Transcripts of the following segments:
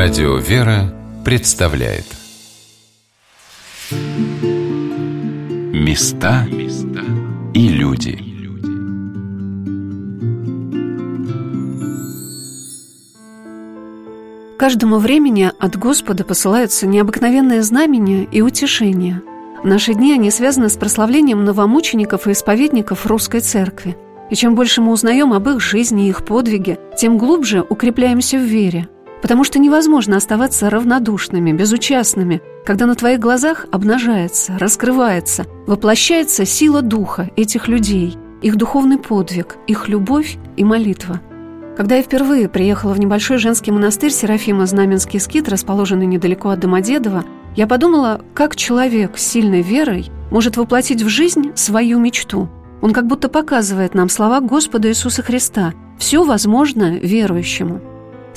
Радио «Вера» представляет Места и люди Каждому времени от Господа посылаются необыкновенные знамения и утешения. В наши дни они связаны с прославлением новомучеников и исповедников русской церкви. И чем больше мы узнаем об их жизни и их подвиге, тем глубже укрепляемся в вере – Потому что невозможно оставаться равнодушными, безучастными, когда на твоих глазах обнажается, раскрывается, воплощается сила духа этих людей, их духовный подвиг, их любовь и молитва. Когда я впервые приехала в небольшой женский монастырь Серафима Знаменский скит, расположенный недалеко от Домодедова, я подумала, как человек с сильной верой может воплотить в жизнь свою мечту. Он как будто показывает нам слова Господа Иисуса Христа «Все возможно верующему».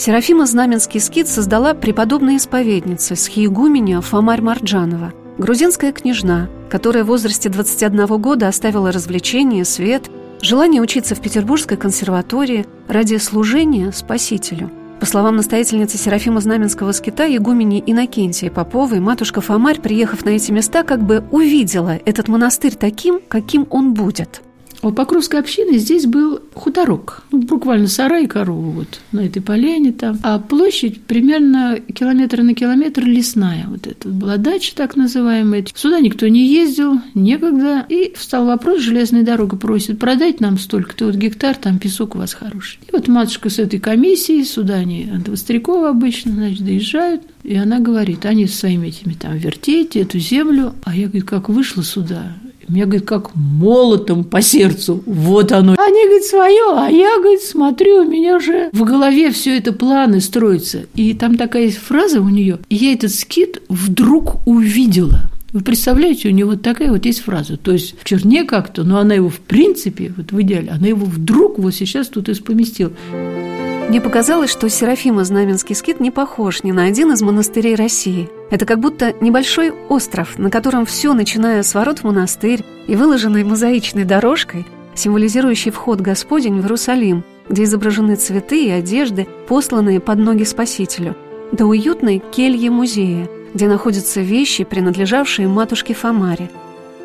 Серафима Знаменский скит создала преподобная исповедница схиегуменя Фомарь Марджанова, грузинская княжна, которая в возрасте 21 года оставила развлечения, свет, желание учиться в Петербургской консерватории ради служения Спасителю. По словам настоятельницы Серафима Знаменского скита, игумени Иннокентии Поповой, матушка Фомарь, приехав на эти места, как бы увидела этот монастырь таким, каким он будет – у Покровской общины здесь был хуторок, ну, буквально сарай и корову вот на этой поляне там, а площадь примерно километр на километр лесная, вот это была. Дача так называемая. Сюда никто не ездил, некогда, и встал вопрос, железная дорога просит продать нам столько-то вот гектар, там песок у вас хороший. И вот матушка с этой комиссией, сюда они, от Вострякова обычно, значит, доезжают, и она говорит, они своими этими там вертеть эту землю, а я, говорит, как вышла сюда, мне, говорит, как молотом по сердцу. Вот оно. Они, говорит, свое, а я, говорит, смотрю, у меня же в голове все это планы строятся. И там такая есть фраза у нее. Я этот скит вдруг увидела. Вы представляете, у него вот такая вот есть фраза. То есть в черне как-то, но она его в принципе, вот в идеале, она его вдруг вот сейчас тут и поместила. Мне показалось, что Серафима Знаменский скит не похож ни на один из монастырей России. Это как будто небольшой остров, на котором все, начиная с ворот в монастырь и выложенной мозаичной дорожкой, символизирующей вход Господень в Иерусалим, где изображены цветы и одежды, посланные под ноги Спасителю, до уютной кельи музея, где находятся вещи, принадлежавшие матушке Фомаре.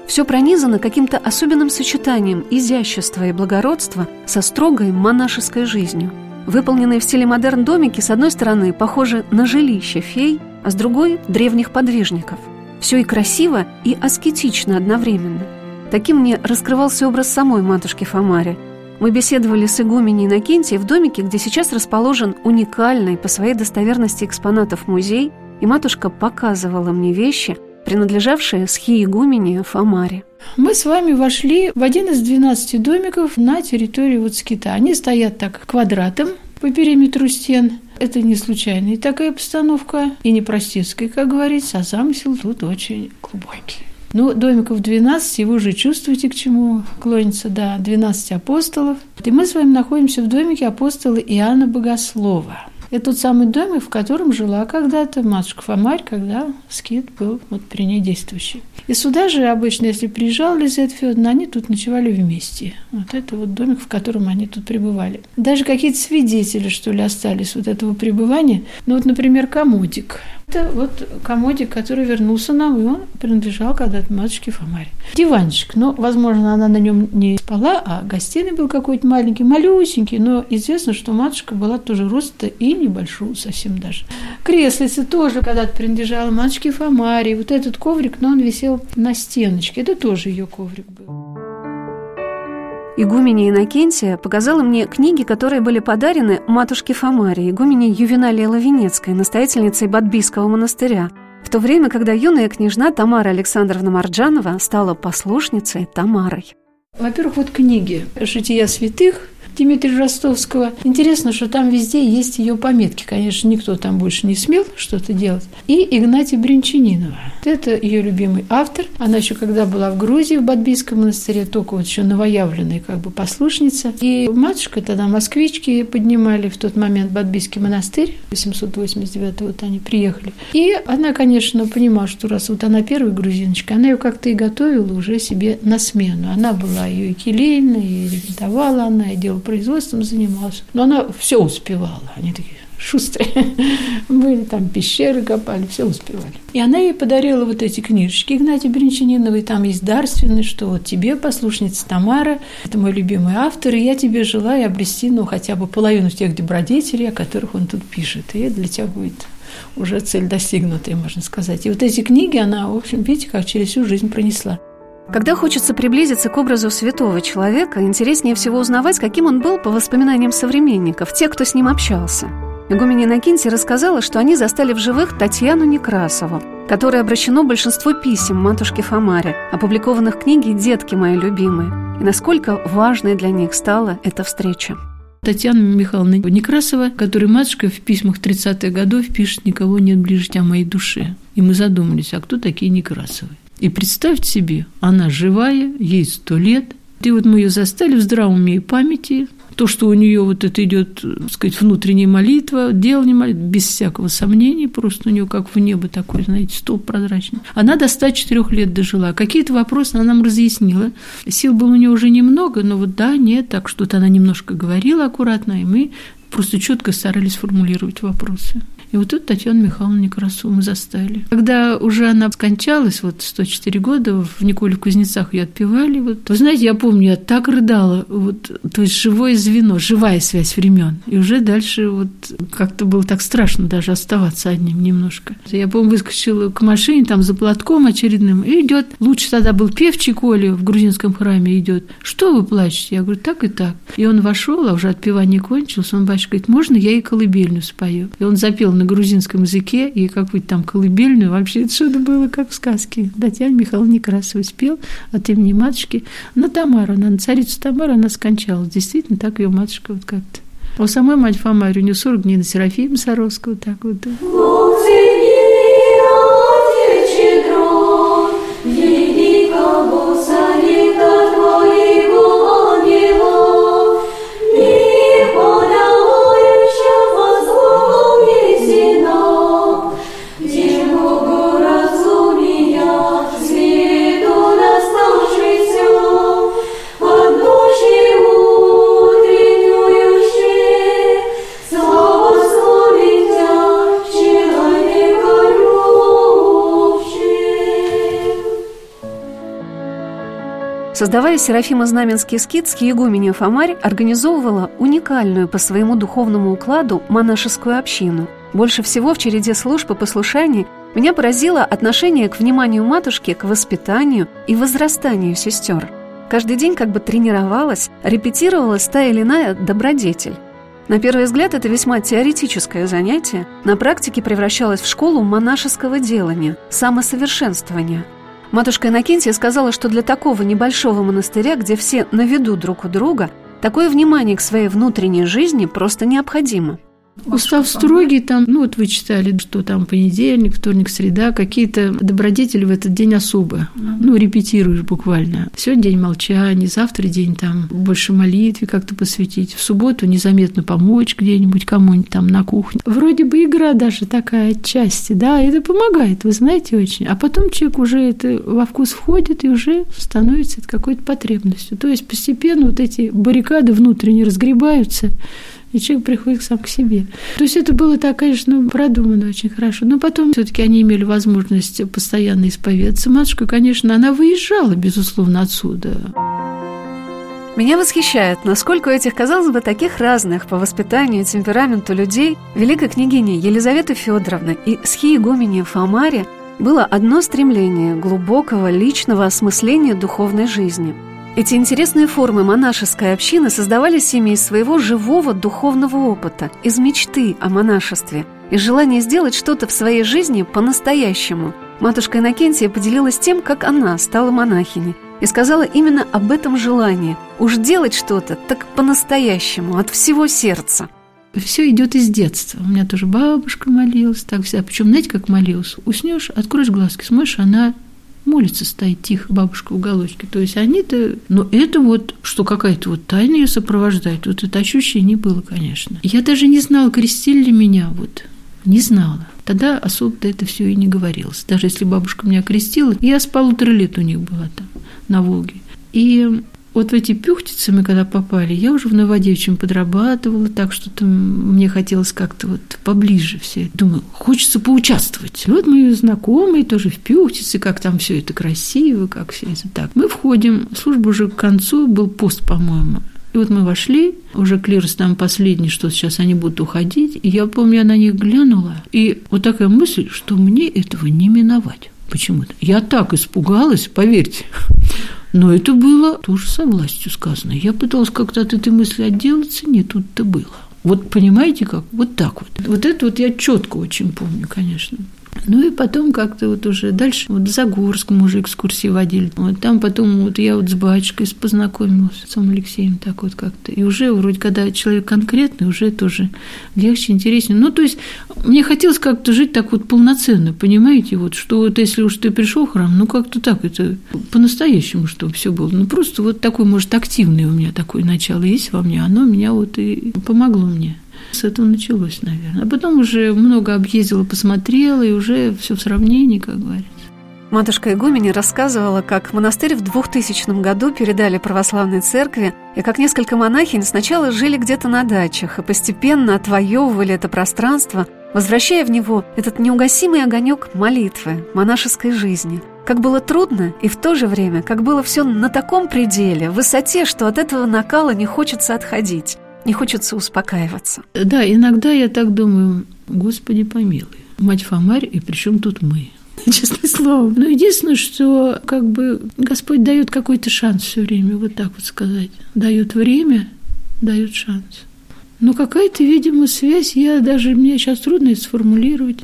Все пронизано каким-то особенным сочетанием изящества и благородства со строгой монашеской жизнью – Выполненные в стиле модерн домики, с одной стороны, похожи на жилище фей, а с другой – древних подвижников. Все и красиво, и аскетично одновременно. Таким мне раскрывался образ самой матушки Фомари. Мы беседовали с игуменей Иннокентией в домике, где сейчас расположен уникальный по своей достоверности экспонатов музей, и матушка показывала мне вещи, принадлежавшие схиегумене Фомаре. Мы с вами вошли в один из 12 домиков на территории вот скита. Они стоят так квадратом по периметру стен. Это не случайная такая постановка и не простецкая, как говорится, а замысел тут очень глубокий. Ну, домиков 12, и вы уже чувствуете, к чему клонится, да, 12 апостолов. И мы с вами находимся в домике апостола Иоанна Богослова. Это тот самый домик, в котором жила когда-то матушка Фомарь, когда скит был вот при ней действующий. И сюда же обычно, если приезжал Лизет Федоровна, они тут ночевали вместе. Вот это вот домик, в котором они тут пребывали. Даже какие-то свидетели, что ли, остались вот этого пребывания. Ну вот, например, комодик. Это вот комодик, который вернулся нам, и он принадлежал когда-то матушке Фомаре. Диванчик, но, возможно, она на нем не спала, а гостиный был какой-то маленький, малюсенький, но известно, что матушка была тоже роста и небольшую совсем даже. Креслица тоже когда-то принадлежала матушке Фомаре. Вот этот коврик, но он висел на стеночке. Это тоже ее коврик был. Игуменя Иннокентия показала мне книги, которые были подарены матушке Фомаре, игумене Ювеналии Лавенецкой, настоятельницей Бадбийского монастыря, в то время, когда юная княжна Тамара Александровна Марджанова стала послушницей Тамарой. Во-первых, вот книги «Жития святых», Дмитрия Ростовского. Интересно, что там везде есть ее пометки. Конечно, никто там больше не смел что-то делать. И Игнатия Бринчанинова. Это ее любимый автор. Она еще когда была в Грузии, в Бадбийском монастыре, только вот еще новоявленная как бы послушница. И матушка тогда москвички поднимали в тот момент Бадбийский монастырь. 889 вот они приехали. И она, конечно, понимала, что раз вот она первая грузиночка, она ее как-то и готовила уже себе на смену. Она была ее и келейна, и ревентовала она, и делала производством занималась. Но она все успевала. Они такие, шустрые. Были там пещеры копали, все успевали. И она ей подарила вот эти книжечки Игнатия Бринчаниновой. Там есть дарственный, что вот тебе, послушница Тамара, это мой любимый автор, и я тебе желаю обрести, ну, хотя бы половину тех добродетелей, о которых он тут пишет. И для тебя будет уже цель достигнутая, можно сказать. И вот эти книги она, в общем, видите, как через всю жизнь пронесла. Когда хочется приблизиться к образу святого человека, интереснее всего узнавать, каким он был по воспоминаниям современников, тех, кто с ним общался. Игуменя Накинти рассказала, что они застали в живых Татьяну Некрасову, которой обращено большинство писем матушке Фомаре, опубликованных в книге «Детки мои любимые», и насколько важной для них стала эта встреча. Татьяна Михайловна Некрасова, которой матушка в письмах 30-х годов пишет «Никого нет ближе тебя моей душе». И мы задумались, а кто такие Некрасовы? И представьте себе, она живая, ей сто лет, и вот мы ее застали в здравом уме и памяти, то, что у нее вот это идет, так сказать, внутренняя молитва, делание молитвы, без всякого сомнения, просто у нее как в небо такой, знаете, столб прозрачный. Она до 104 лет дожила. Какие-то вопросы она нам разъяснила. Сил было у нее уже немного, но вот да, нет, так что-то она немножко говорила аккуратно, и мы просто четко старались формулировать вопросы. И вот тут Татьяну Михайловну Некрасову мы застали. Когда уже она скончалась, вот 104 года, в Николе Кузнецах ее отпевали. Вот. Вы знаете, я помню, я так рыдала. Вот, то есть живое звено, живая связь времен. И уже дальше вот как-то было так страшно даже оставаться одним немножко. Я, помню, выскочила к машине там за платком очередным, и идет. Лучше тогда был певчий Коля в грузинском храме идет. Что вы плачете? Я говорю, так и так. И он вошел, а уже отпевание кончилось. Он, батюшка, говорит, можно я и колыбельную спою? И он запел на грузинском языке и какую-то там колыбельную. Вообще что-то было как в сказке. Татьяна Михайловна Некрасова спел от имени матушки на Тамару. Она на царицу Тамару, она скончалась. Действительно, так ее матушка вот как-то. А у самой мать Фомарь, у нее 40 дней на Серафима Саровского, так вот. Создавая Серафимо-Знаменский скит, Скиегуменя Фомарь организовывала уникальную по своему духовному укладу монашескую общину. Больше всего в череде служб и послушаний меня поразило отношение к вниманию матушки к воспитанию и возрастанию сестер. Каждый день как бы тренировалась, репетировалась та или иная добродетель. На первый взгляд это весьма теоретическое занятие, на практике превращалось в школу монашеского делания, самосовершенствования – Матушка Иннокентия сказала, что для такого небольшого монастыря, где все на виду друг у друга, такое внимание к своей внутренней жизни просто необходимо. Устав строгий, там, ну вот вы читали, что там понедельник, вторник, среда, какие-то добродетели в этот день особо. Ну, репетируешь буквально. Сегодня день молчания, завтра день там больше молитве как-то посвятить. В субботу незаметно помочь где-нибудь кому-нибудь там на кухне. Вроде бы игра даже такая отчасти, да, это помогает, вы знаете, очень. А потом человек уже это во вкус входит и уже становится это какой-то потребностью. То есть постепенно вот эти баррикады внутренне разгребаются, и человек приходит сам к себе. То есть это было так, конечно, продумано очень хорошо. Но потом все таки они имели возможность постоянно исповедаться. Матушка, конечно, она выезжала, безусловно, отсюда. Меня восхищает, насколько у этих, казалось бы, таких разных по воспитанию и темпераменту людей великой княгини Елизаветы Федоровны и схиегумене Фомаре было одно стремление глубокого личного осмысления духовной жизни – эти интересные формы монашеской общины создавались ими из своего живого духовного опыта, из мечты о монашестве, из желания сделать что-то в своей жизни по-настоящему. Матушка Иннокентия поделилась тем, как она стала монахиней, и сказала именно об этом желании – уж делать что-то так по-настоящему, от всего сердца. Все идет из детства. У меня тоже бабушка молилась, так вся. Причем, знаете, как молилась? Уснешь, откроешь глазки, смотришь, она молится стоит тихо бабушка в уголочке. То есть они-то... Но это вот, что какая-то вот тайна ее сопровождает, вот это ощущение было, конечно. Я даже не знала, крестили ли меня, вот. Не знала. Тогда особо-то это все и не говорилось. Даже если бабушка меня крестила, я с полутора лет у них была там, на Волге. И Вот в эти пюхтицы мы когда попали, я уже в Новодевичьем подрабатывала, так что там мне хотелось как-то вот поближе все. Думаю, хочется поучаствовать. И вот мои знакомые тоже в пюхтице, как там все это красиво, как все это так. Мы входим, служба уже к концу, был пост, по-моему. И вот мы вошли, уже клирос там последний, что сейчас они будут уходить. И я помню, я на них глянула. И вот такая мысль, что мне этого не миновать почему-то. Я так испугалась, поверьте. Но это было тоже со властью сказано. Я пыталась как-то от этой мысли отделаться, не тут-то было. Вот понимаете как? Вот так вот. Вот это вот я четко очень помню, конечно. Ну и потом как-то вот уже дальше, вот в Загорск мы уже экскурсии водили. Вот там потом вот я вот с батюшкой познакомилась, с Алексеем так вот как-то. И уже вроде, когда человек конкретный, уже тоже легче, интереснее. Ну, то есть мне хотелось как-то жить так вот полноценно, понимаете, вот, что вот если уж ты пришел в храм, ну, как-то так, это по-настоящему, чтобы все было. Ну, просто вот такой, может, активный у меня такое начало есть во мне, оно меня вот и помогло мне. С этого началось, наверное. А потом уже много объездила, посмотрела, и уже все в сравнении, как говорится. Матушка Игумени рассказывала, как монастырь в 2000 году передали православной церкви, и как несколько монахинь сначала жили где-то на дачах и постепенно отвоевывали это пространство, возвращая в него этот неугасимый огонек молитвы, монашеской жизни. Как было трудно, и в то же время, как было все на таком пределе, высоте, что от этого накала не хочется отходить не хочется успокаиваться. Да, иногда я так думаю, Господи помилуй, мать Фомарь, и причем тут мы? честное слово. Но единственное, что как бы Господь дает какой-то шанс все время, вот так вот сказать. Дает время, дает шанс. Но какая-то, видимо, связь, я даже, мне сейчас трудно это сформулировать.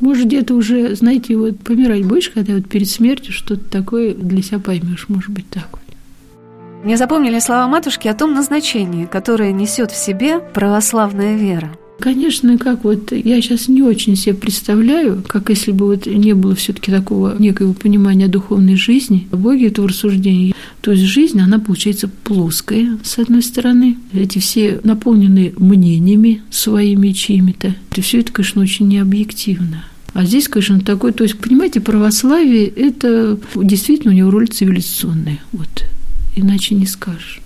Может, где-то уже, знаете, вот помирать будешь, когда вот перед смертью что-то такое для себя поймешь, может быть, так вот. Мне запомнили слова матушки о том назначении, которое несет в себе православная вера. Конечно, как вот я сейчас не очень себе представляю, как если бы вот не было все-таки такого некого понимания духовной жизни, о Боге этого рассуждения. То есть жизнь, она получается плоская, с одной стороны. Эти все наполнены мнениями своими чьими-то. И все это, конечно, очень необъективно. А здесь, конечно, такой, то есть, понимаете, православие – это действительно у него роль цивилизационная. Вот иначе не скажешь.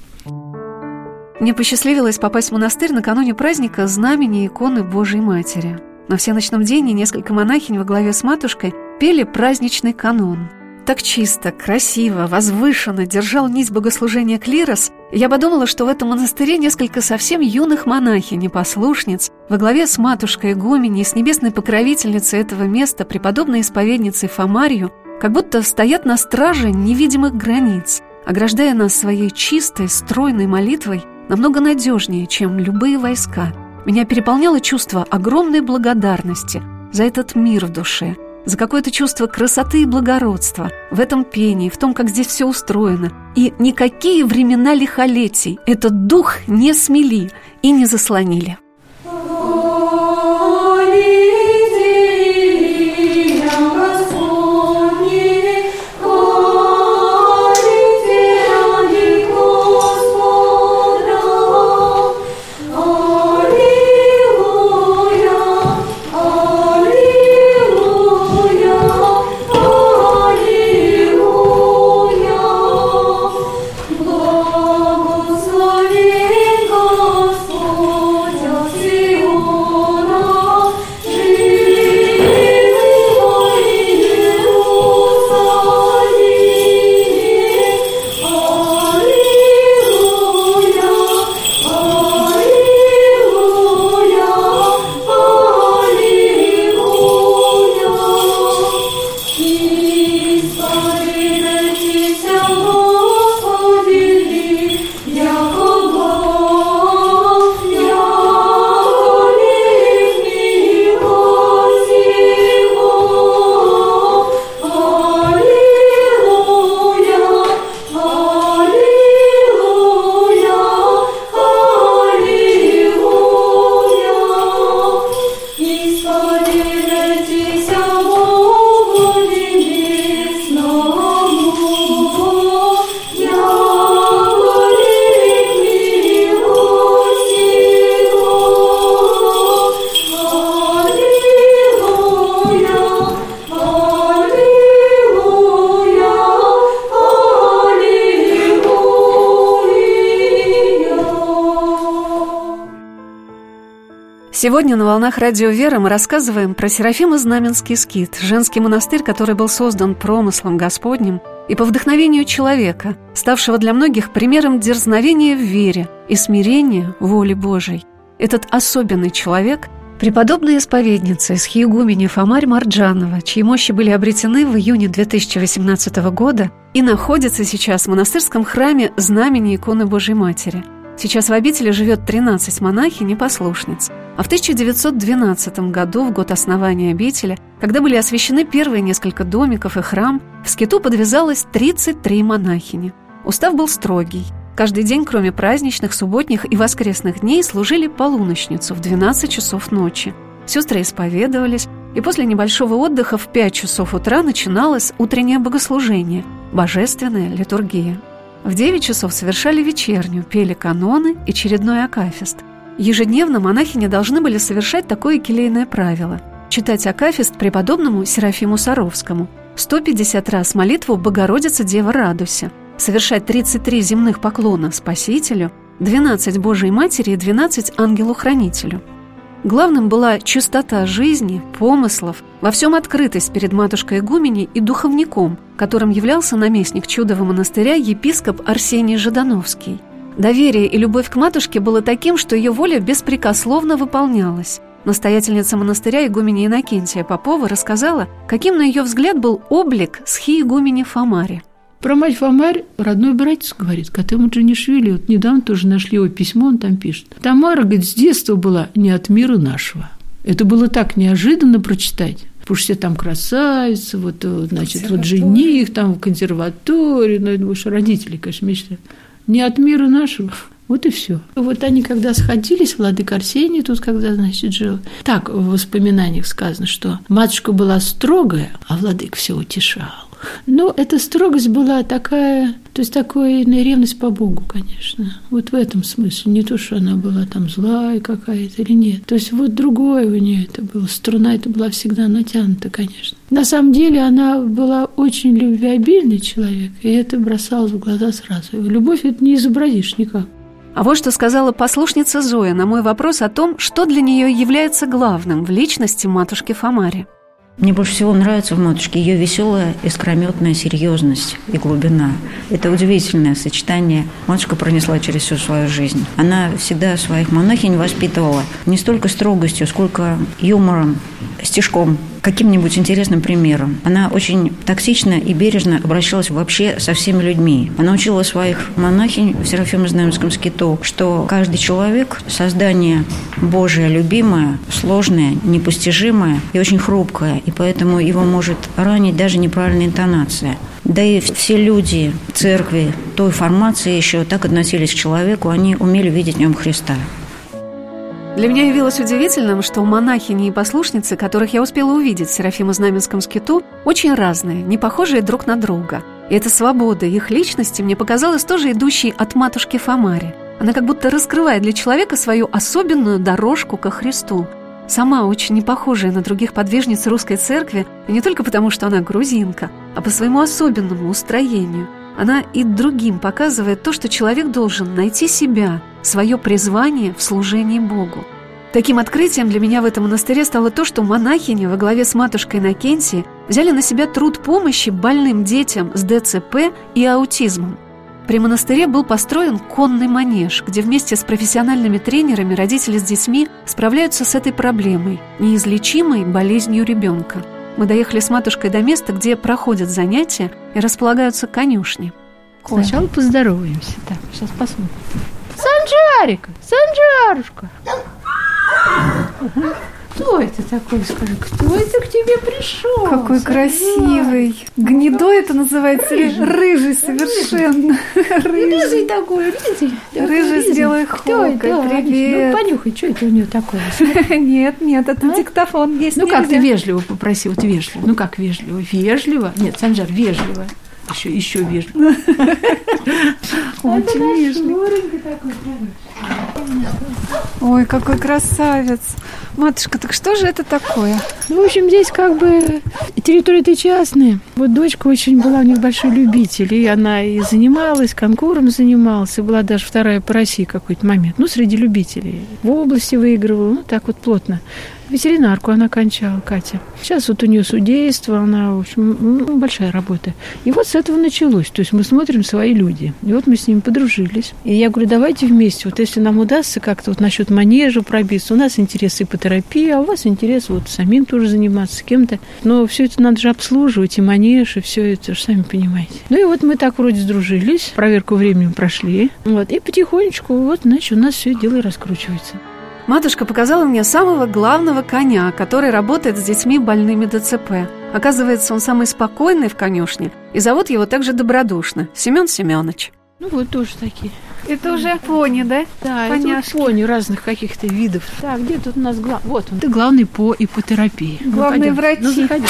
Мне посчастливилось попасть в монастырь накануне праздника знамени иконы Божьей Матери. На всеночном дне несколько монахинь во главе с матушкой пели праздничный канон. Так чисто, красиво, возвышенно держал нить богослужения клирос, я подумала, что в этом монастыре несколько совсем юных монахинь и послушниц во главе с матушкой Игумени, с небесной покровительницей этого места, преподобной исповедницей Фомарью, как будто стоят на страже невидимых границ – ограждая нас своей чистой, стройной молитвой намного надежнее, чем любые войска. Меня переполняло чувство огромной благодарности за этот мир в душе, за какое-то чувство красоты и благородства в этом пении, в том, как здесь все устроено. И никакие времена лихолетий этот дух не смели и не заслонили. Сегодня на «Волнах Радио Вера» мы рассказываем про Серафима Знаменский скит, женский монастырь, который был создан промыслом Господним и по вдохновению человека, ставшего для многих примером дерзновения в вере и смирения воле Божией. Этот особенный человек – преподобная исповедница из Хиегумени Фомарь Марджанова, чьи мощи были обретены в июне 2018 года и находится сейчас в монастырском храме знамени иконы Божьей Матери. Сейчас в обители живет 13 монахинь и послушниц. А в 1912 году, в год основания обители, когда были освящены первые несколько домиков и храм, в скиту подвязалось 33 монахини. Устав был строгий. Каждый день, кроме праздничных, субботних и воскресных дней, служили полуночницу в 12 часов ночи. Сестры исповедовались, и после небольшого отдыха в 5 часов утра начиналось утреннее богослужение, божественная литургия. В 9 часов совершали вечернюю, пели каноны и чередной акафист. Ежедневно монахини должны были совершать такое келейное правило – читать акафист преподобному Серафиму Саровскому, 150 раз молитву «Богородица Дева Радуся», совершать 33 земных поклона Спасителю, 12 Божией Матери и 12 Ангелу-Хранителю. Главным была чистота жизни, помыслов, во всем открытость перед матушкой Игуменей и духовником, которым являлся наместник чудового монастыря епископ Арсений Жидановский. Доверие и любовь к матушке было таким, что ее воля беспрекословно выполнялась. Настоятельница монастыря игумени Иннокентия Попова рассказала, каким на ее взгляд был облик схи игумени Фомари – про мать Фомарь родной братец говорит, Катему Джанишвили, вот недавно тоже нашли его письмо, он там пишет. Тамара, говорит, с детства была не от мира нашего. Это было так неожиданно прочитать. Потому что все там красавицы, вот, э, значит, вот жених там в консерватории, ну, это больше родители, конечно, мечтают. Не от мира нашего. Вот и все. Вот они, когда сходились, Владыка Арсений тут, когда, значит, жил, так в воспоминаниях сказано, что матушка была строгая, а Владык все утешал. Но эта строгость была такая, то есть такая ревность по Богу, конечно. Вот в этом смысле. Не то, что она была там злая какая-то или нет. То есть вот другое у нее это было. Струна это была всегда натянута, конечно. На самом деле она была очень любвеобильный человек, и это бросалось в глаза сразу. Любовь это не изобразишь никак. А вот что сказала послушница Зоя на мой вопрос о том, что для нее является главным в личности матушки Фомари. Мне больше всего нравится в матушке ее веселая, искрометная серьезность и глубина. Это удивительное сочетание. Матушка пронесла через всю свою жизнь. Она всегда своих монахинь воспитывала не столько строгостью, сколько юмором, стишком, каким-нибудь интересным примером. Она очень токсично и бережно обращалась вообще со всеми людьми. Она учила своих монахинь в Серафимо-Знаменском скиту, что каждый человек – создание Божие любимое, сложное, непостижимое и очень хрупкое, и поэтому его может ранить даже неправильная интонация. Да и все люди церкви той формации еще так относились к человеку, они умели видеть в нем Христа. Для меня явилось удивительным, что монахини и послушницы, которых я успела увидеть в Серафимо-Знаменском скиту, очень разные, не похожие друг на друга. И эта свобода их личности мне показалась тоже идущей от матушки Фомари. Она как будто раскрывает для человека свою особенную дорожку ко Христу. Сама очень не похожая на других подвижниц русской церкви, и не только потому, что она грузинка, а по своему особенному устроению. Она и другим показывает то, что человек должен найти себя – свое призвание в служении Богу. Таким открытием для меня в этом монастыре стало то, что монахини во главе с матушкой Накенсией взяли на себя труд помощи больным детям с ДЦП и аутизмом. При монастыре был построен конный манеж, где вместе с профессиональными тренерами родители с детьми справляются с этой проблемой, неизлечимой болезнью ребенка. Мы доехали с матушкой до места, где проходят занятия и располагаются конюшни. Сначала поздороваемся. Так, сейчас посмотрим. Санжарик, Санжарушка. Кто это такой, скажи, кто это к тебе пришел? Какой Скажи. красивый. Гнедой это называется, рыжий, рыжий совершенно. Рыжий, рыжий такой, рыжий. такой Рыжий с белой Кто это? холкой, Да, привет. Ну, понюхай, что это у нее такое? Нет, нет, это А? диктофон есть. Ну, как ты нельзя. вежливо попроси, вот вежливо. Ну, как вежливо? Вежливо? Нет, Санжар, вежливо. Еще, еще вежливо. Очень вежливый. Ой, какой красавец. Матушка, так что же это такое? Ну, в общем, здесь как бы территория-то частная. Вот дочка очень была у них большой любитель, и она и занималась, конкуром занималась, и была даже вторая по России какой-то момент. Ну, среди любителей. В области выигрывала, ну, так вот плотно. Ветеринарку она кончала, Катя. Сейчас вот у нее судейство, она, в общем, ну, большая работа. И вот с этого началось. То есть мы смотрим свои люди. И вот мы с ними подружились. И я говорю, давайте вместе. Вот если нам удастся как-то вот насчет манежа пробиться, у нас интерес ипотерапия, а у вас интерес вот самим тоже заниматься кем-то. Но все это надо же обслуживать, и манеж, и все это, же сами понимаете. Ну и вот мы так вроде сдружились, проверку времени прошли. Вот, и потихонечку вот, значит, у нас все дело и раскручивается. Матушка показала мне самого главного коня, который работает с детьми больными ДЦП. Оказывается, он самый спокойный в конюшне, и зовут его также добродушно – Семен Семенович. Ну вот тоже такие. Это уже пони, да? Да, Поняшки. это вот пони разных каких-то видов. Так, где тут у нас главный? Вот он. Ты главный по ипотерапии. Главный ну, врач. Ну, заходи.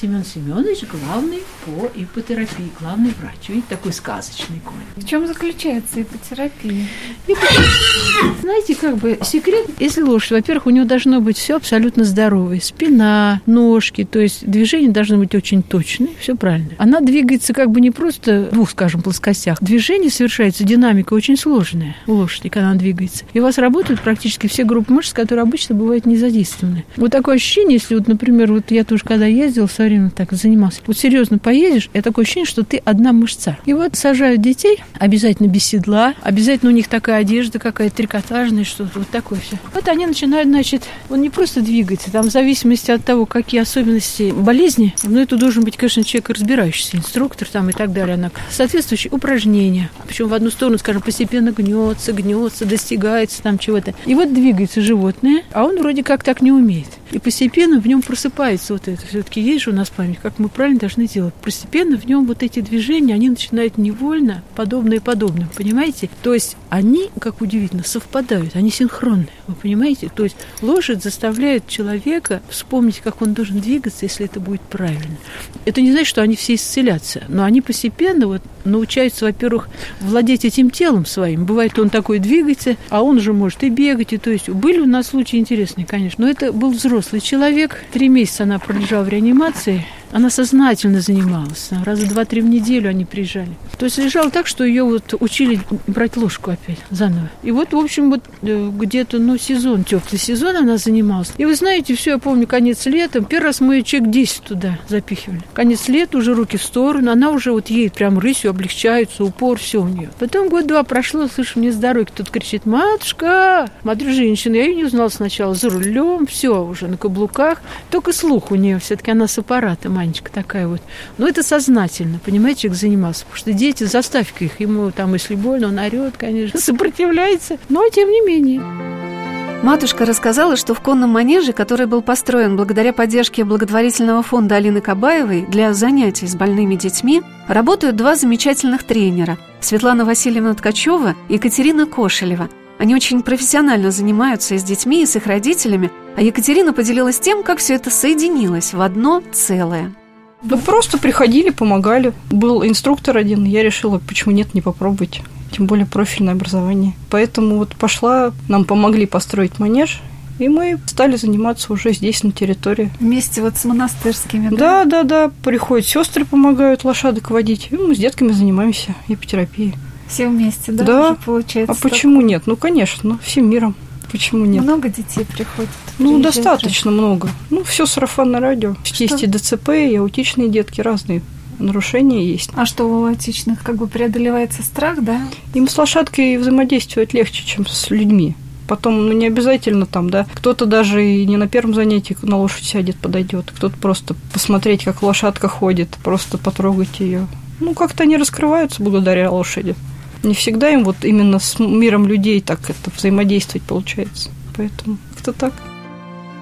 Семен Семенович главный по ипотерапии, главный врач. Видите, такой сказочный конь. В чем заключается ипотерапия? ипотерапия? Знаете, как бы секрет, если лошадь, во-первых, у нее должно быть все абсолютно здоровое. Спина, ножки, то есть движение должно быть очень точное, все правильно. Она двигается как бы не просто в двух, скажем, плоскостях. Движение совершается, динамика очень сложная у лошади, когда она двигается. И у вас работают практически все группы мышц, которые обычно бывают не задействованы. Вот такое ощущение, если вот, например, вот я тоже когда ездил, все время так занимался, вот серьезно поедешь, это такое ощущение, что ты одна мышца. И вот сажают детей, обязательно без седла, обязательно у них такая одежда какая-то трикотажная, что-то вот такое все. Вот они начинают, значит, он не просто двигается, там в зависимости от того, какие особенности болезни, но это должен быть, конечно, человек разбирающийся, инструктор там и так далее, она соответствующие упражнения. Причем в одну сторону, скажем, постепенно гнется, гнется, достигается там чего-то. И вот двигается животное, а он вроде как так не умеет. И постепенно в нем просыпается вот это. Все-таки есть же у нас память, как мы правильно должны делать. Постепенно в нем вот эти движения, они начинают невольно подобные подобным, понимаете? То есть они, как удивительно, совпадают, они синхронны, вы понимаете? То есть лошадь заставляет человека вспомнить, как он должен двигаться, если это будет правильно. Это не значит, что они все исцелятся, но они постепенно вот научаются, во-первых, владеть этим телом своим. Бывает, он такой двигается, а он же может и бегать, и то есть были у нас случаи интересные, конечно, но это был взрослый человек. Три месяца она пролежала в реанимации, она сознательно занималась. Раза два-три в неделю они приезжали. То есть лежала так, что ее вот учили брать ложку опять заново. И вот, в общем, вот э, где-то, ну, сезон, теплый сезон она занималась. И вы знаете, все, я помню, конец лета. Первый раз мы человек 10 туда запихивали. Конец лета, уже руки в сторону. Она уже вот едет прям рысью, облегчается, упор, все у нее. Потом год-два прошло, слышу, мне с кто-то кричит, матушка! Смотрю, женщина, я ее не узнала сначала, за рулем, все уже на каблуках. Только слух у нее, все-таки она с аппаратом, Анечка такая вот. Но это сознательно, понимаете, человек занимался. Потому что дети, заставь-ка их, ему там, если больно, он орет, конечно, сопротивляется, но тем не менее. Матушка рассказала, что в конном манеже, который был построен благодаря поддержке благотворительного фонда Алины Кабаевой для занятий с больными детьми, работают два замечательных тренера – Светлана Васильевна Ткачева и Екатерина Кошелева. Они очень профессионально занимаются и с детьми, и с их родителями, а Екатерина поделилась тем, как все это соединилось в одно целое. Да просто приходили, помогали. Был инструктор один, я решила, почему нет, не попробовать. Тем более профильное образование. Поэтому вот пошла, нам помогли построить манеж, и мы стали заниматься уже здесь, на территории. Вместе вот с монастырскими, да? Да, да, да. Приходят сестры, помогают лошадок водить. И мы с детками занимаемся ипотерапией. Все вместе, да? Да. Уже получается. А почему нет? Ну, конечно, ну, всем миром. Почему нет? Много детей приходит? Ну, достаточно же. много. Ну, все сарафанное радио. Что? Есть и ДЦП, и аутичные детки разные нарушения есть. А что у аутичных как бы преодолевается страх, да? Им с лошадкой взаимодействовать легче, чем с людьми. Потом, ну, не обязательно там, да, кто-то даже и не на первом занятии на лошадь сядет, подойдет, кто-то просто посмотреть, как лошадка ходит, просто потрогать ее. Ну, как-то они раскрываются благодаря лошади. Не всегда им вот именно с миром людей так это взаимодействовать получается. Поэтому как-то так.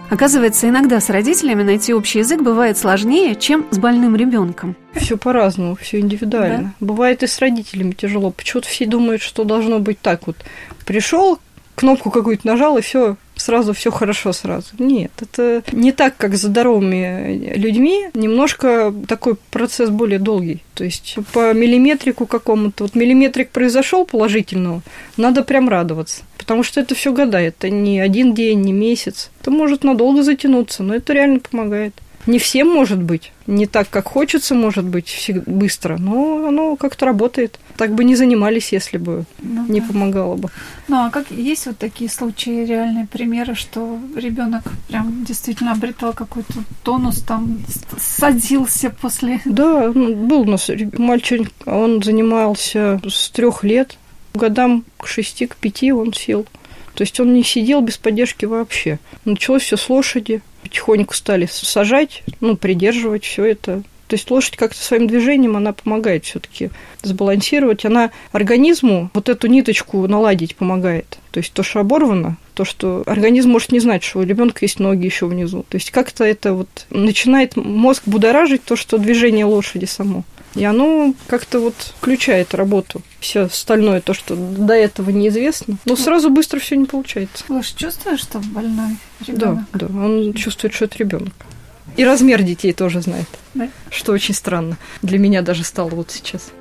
Оказывается, иногда с родителями найти общий язык бывает сложнее, чем с больным ребенком. Все по-разному, все индивидуально. Да? Бывает и с родителями тяжело. Почему-то все думают, что должно быть так вот. Пришел кнопку какую-то нажал, и все, сразу все хорошо сразу. Нет, это не так, как с здоровыми людьми. Немножко такой процесс более долгий. То есть по миллиметрику какому-то, вот миллиметрик произошел положительного, надо прям радоваться. Потому что это все года, это не один день, не месяц. Это может надолго затянуться, но это реально помогает. Не всем может быть, не так, как хочется, может быть, быстро, но оно как-то работает. Так бы не занимались, если бы ну, не да. помогало бы. Ну а как есть вот такие случаи, реальные примеры, что ребенок прям действительно обретал какой-то тонус, там садился после. Да, ну, был у нас мальчик, он занимался с трех лет, годам к шести, к пяти он сел. То есть он не сидел без поддержки вообще. Началось все с лошади, потихоньку стали сажать, ну, придерживать все это. То есть лошадь как-то своим движением, она помогает все-таки сбалансировать. Она организму вот эту ниточку наладить помогает. То есть то, что оборвано, то, что организм может не знать, что у ребенка есть ноги еще внизу. То есть как-то это вот начинает мозг будоражить то, что движение лошади само. И оно как-то вот включает работу. Все остальное, то, что до этого неизвестно. Но сразу быстро все не получается. Вы же чувствуете, что больной ребенок? Да, да. Он чувствует, что это ребенок. И размер детей тоже знает. Да? Что очень странно. Для меня даже стало вот сейчас.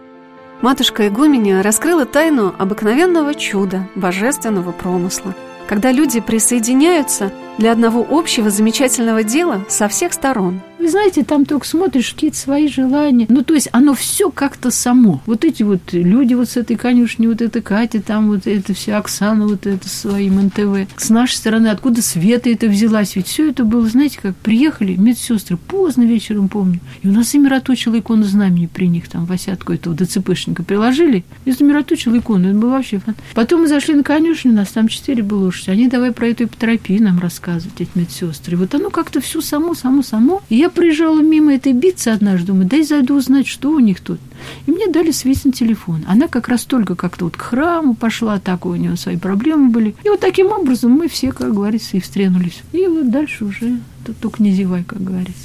Матушка Игуменя раскрыла тайну обыкновенного чуда, божественного промысла, когда люди присоединяются для одного общего замечательного дела со всех сторон – вы знаете, там только смотришь какие-то свои желания. Ну, то есть оно все как-то само. Вот эти вот люди вот с этой конюшни, вот эта Катя, там вот это все, Оксана вот это своим НТВ. С нашей стороны, откуда Света это взялась? Ведь все это было, знаете, как приехали медсестры поздно вечером, помню. И у нас замироточила икону знамени при них, там, Васятку этого ДЦПшника приложили, и замироточила икону. Это было вообще фан. Потом мы зашли на конюшню, нас там четыре было лошади. Они давай про эту эпитерапию нам рассказывать, эти медсестры. Вот оно как-то все само, само, само. И я проезжала мимо этой битцы однажды, думаю, дай зайду узнать, что у них тут. И мне дали Светин телефон. Она как раз только как-то вот к храму пошла, так у нее свои проблемы были. И вот таким образом мы все, как говорится, и встренулись. И вот дальше уже тут только не зевай, как говорится.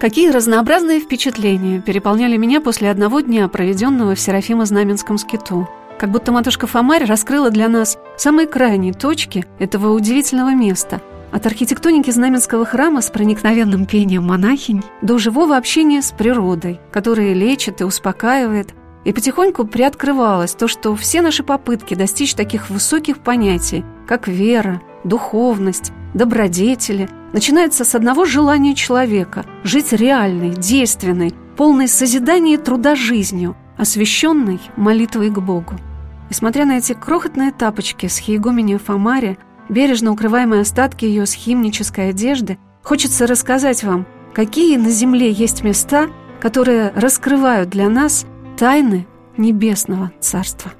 Какие разнообразные впечатления переполняли меня после одного дня, проведенного в Серафимо-Знаменском скиту. Как будто матушка Фомарь раскрыла для нас самые крайние точки этого удивительного места – от архитектоники Знаменского храма с проникновенным пением монахинь до живого общения с природой, которая лечит и успокаивает, и потихоньку приоткрывалось то, что все наши попытки достичь таких высоких понятий, как вера, духовность, добродетели, начинаются с одного желания человека – жить реальной, действенной, полной созидания и труда жизнью, освященной молитвой к Богу. И смотря на эти крохотные тапочки с хиегоменью Фомари, бережно укрываемые остатки ее схимнической одежды, хочется рассказать вам, какие на земле есть места, которые раскрывают для нас тайны Небесного Царства.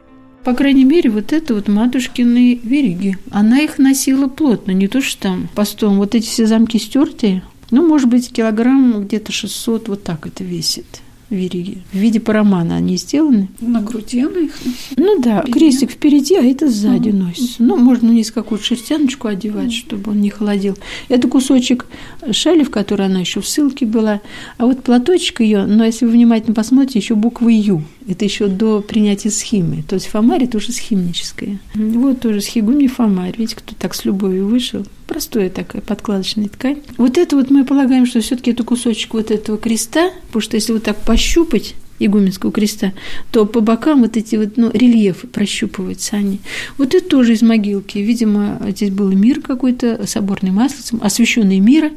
По крайней мере, вот это вот матушкины вериги. Она их носила плотно, не то что там постом. Вот эти все замки стертые, ну, может быть, килограмм где-то 600, вот так это весит вериги. В виде парамана они сделаны. На груди она их носит? Ну да, Впереди? крестик впереди, а это сзади mm носится. Ну, можно вниз какую-то шерстяночку одевать, mm чтобы он не холодил. Это кусочек шали, в которой она еще в ссылке была. А вот платочек ее, но если вы внимательно посмотрите, еще буквы Ю. Это еще до принятия схимы. То есть фомарь тоже схимническая. Вот тоже схигуми фомарь. Видите, кто так с любовью вышел. Простая такая подкладочная ткань. Вот это вот мы полагаем, что все-таки это кусочек вот этого креста, потому что если вот так пощупать, игуменского креста, то по бокам вот эти вот ну, рельефы прощупываются они. Вот это тоже из могилки. Видимо, здесь был мир какой-то, соборный маслицем, освященный мира,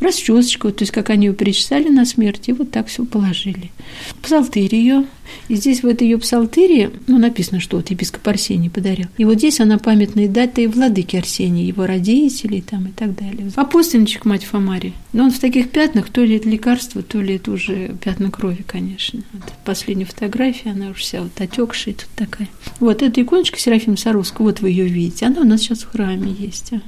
расчесочка, то есть как они ее перечесали на смерть, и вот так все положили. Псалтырь ее, и здесь в этой ее псалтыре, ну, написано, что вот епископ Арсений подарил. И вот здесь она памятная дата и владыки Арсения, его родителей там и так далее. Апостольничек мать Фомари. Но он в таких пятнах, то ли это лекарство, то ли это уже пятна крови, конечно. Вот последняя фотография, она уже вся вот отекшая тут такая. Вот эта иконочка Серафима Саровского, вот вы ее видите, она у нас сейчас в храме есть. Ага.